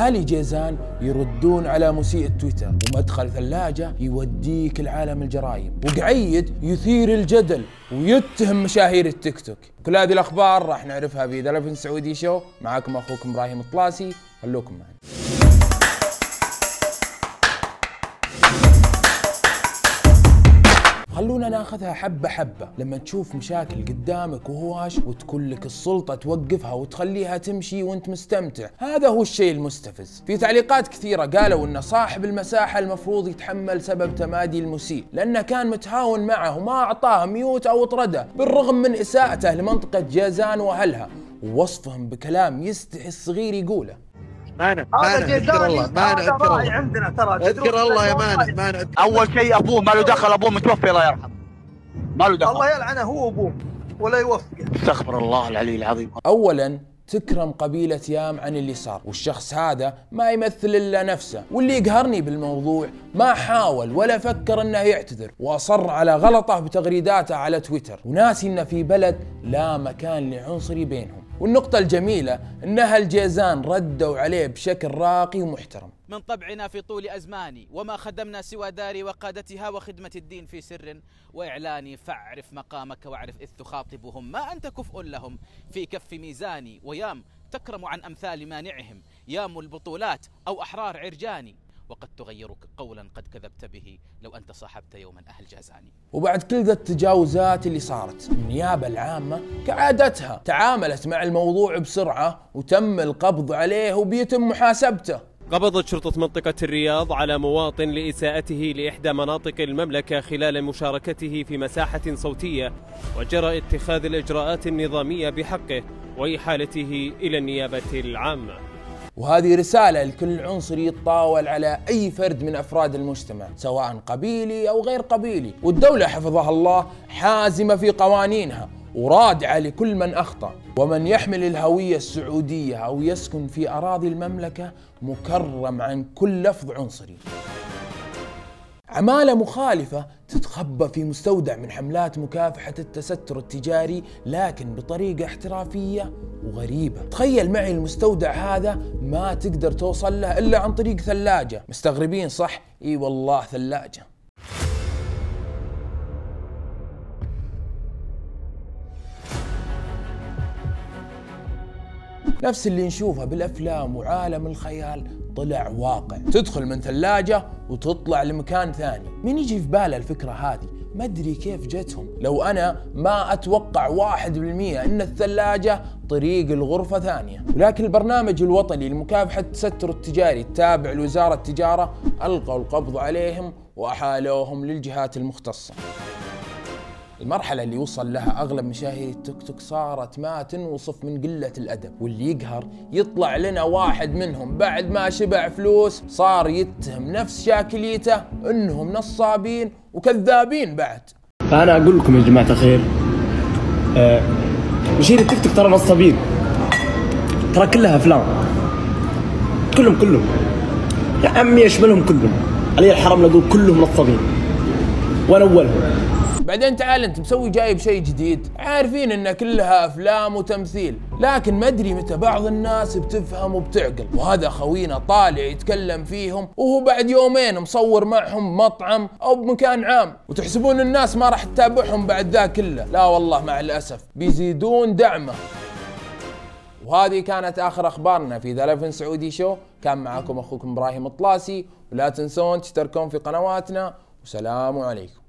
أهالي جيزان يردون على مسيء تويتر ومدخل ثلاجة يوديك لعالم الجرايم وقعيد يثير الجدل ويتهم مشاهير التيك توك. كل هذه الأخبار راح نعرفها في The Saudi Show معاكم أخوكم إبراهيم الطلاسي. خلوكم معنا. خلونا ناخذها حبة حبة. لما تشوف مشاكل قدامك وهواش وتكون لك السلطة توقفها وتخليها تمشي وانت مستمتع. هذا هو الشيء المستفز. في تعليقات كثيرة قالوا إن صاحب المساحة المفروض يتحمل سبب تمادي المسيء لأنه كان متهاون معه وما أعطاه mute أو طرده بالرغم من إساءته لمنطقة جازان وأهلها. ووصفهم بكلام يستحي الصغير يقوله. مانع مانع. أذكر الله مانع أذكر الله. عندنا ترى. أذكر الله يا مانع مانع. أول شيء أبوه ما له دخل أبوه متوفي الله يرحمه. ما له دخل. الله يلعنه هو أبوه ولا يوفقه. استغفر الله العلي العظيم. اولا تكرم قبيلة يام عن اللي صار والشخص هذا ما يمثل إلا نفسه. واللي يقهرني بالموضوع ما حاول ولا فكر أنه يعتذر. وأصر على غلطه بتغريداته على تويتر. وناسي أنه في بلد لا مكان لعنصري بينهم. والنقطة الجميلة أن أهل جيزان ردوا عليه بشكل راقي ومحترم. من طبعنا في طول أزماني وما خدمنا سوى داري وقادتها وخدمة الدين في سر. وإعلاني فاعرف مقامك واعرف إذ تخاطبهم ما أنت كفء لهم. في كف ميزاني ويام تكرم عن أمثال مانعهم. يام البطولات أو أحرار عرجاني. وقد تغيرك قولا قد كذبت به. لو أنت صاحبت يوما أهل جازاني. وبعد كل ذا التجاوزات اللي صارت النيابة العامة كعادتها تعاملت مع الموضوع بسرعة وتم القبض عليه وبيتم محاسبته. قبضت شرطة منطقة الرياض على مواطن لإساءته لإحدى مناطق المملكة خلال مشاركته في مساحة صوتية وجرى اتخاذ الإجراءات النظامية بحقه وإحالته إلى النيابة العامة. وهذه رسالة لكل عنصر يتطاول على أي فرد من أفراد المجتمع سواء قبيلي أو غير قبيلي. والدولة حفظها الله حازمة في قوانينها ورادعة لكل من أخطأ. ومن يحمل الهوية السعودية أو يسكن في أراضي المملكة مكرم عن كل لفظ عنصري. عمالة مخالفة تتخبى في مستودع من حملات مكافحة التستر التجاري لكن بطريقة احترافية وغريبة. تخيل معي المستودع هذا ما تقدر توصل له إلا عن طريق ثلاجة. مستغربين صح؟ إي والله ثلاجة. نفس اللي نشوفه بالأفلام وعالم الخيال طلع واقع. تدخل من ثلاجة وتطلع لمكان ثاني. مين يجي في باله الفكرة هذه؟ ما أدري كيف جتهم. لو أنا ما أتوقع واحد بالمية إن الثلاجة طريق الغرفة ثانية. ولكن البرنامج الوطني لمكافحة التستر التجاري التابع لوزارة التجارة ألقوا القبض عليهم وأحالوهم للجهات المختصة. المرحلة اللي وصل لها أغلب مشاهير التيك توك صارت ما تنوصف من قلة الأدب واللي يقهر يطلع لنا واحد منهم. بعد ما شبع فلوس صار يتهم نفس شاكليته أنهم نصابين وكذابين بعد. فأنا أقول لكم يا جماعة الخير آه مشاهير التيك توك ترى نصابين. ترى كلها أفلام. كلهم كلهم. يا عمي يشملهم كلهم. علي الحرم نقول كلهم نصابين. وأنا أولهم. بعدين تعال انت مسوي جايب شيء جديد. عارفين ان كلها أفلام وتمثيل لكن ما أدري متى بعض الناس بتفهم وبتعقل. وهذا خوينا طالع يتكلم فيهم وهو بعد يومين مصور معهم مطعم أو بمكان عام. وتحسبون الناس ما راح تتابعهم بعد ذا كله. لا والله مع الأسف بيزيدون دعمه. وهذه كانت آخر أخبارنا في ذا سعودي شو. كان معكم أخوكم إبراهيم الطلاسي. ولا تنسون تشتركون في قنواتنا. وسلام عليكم.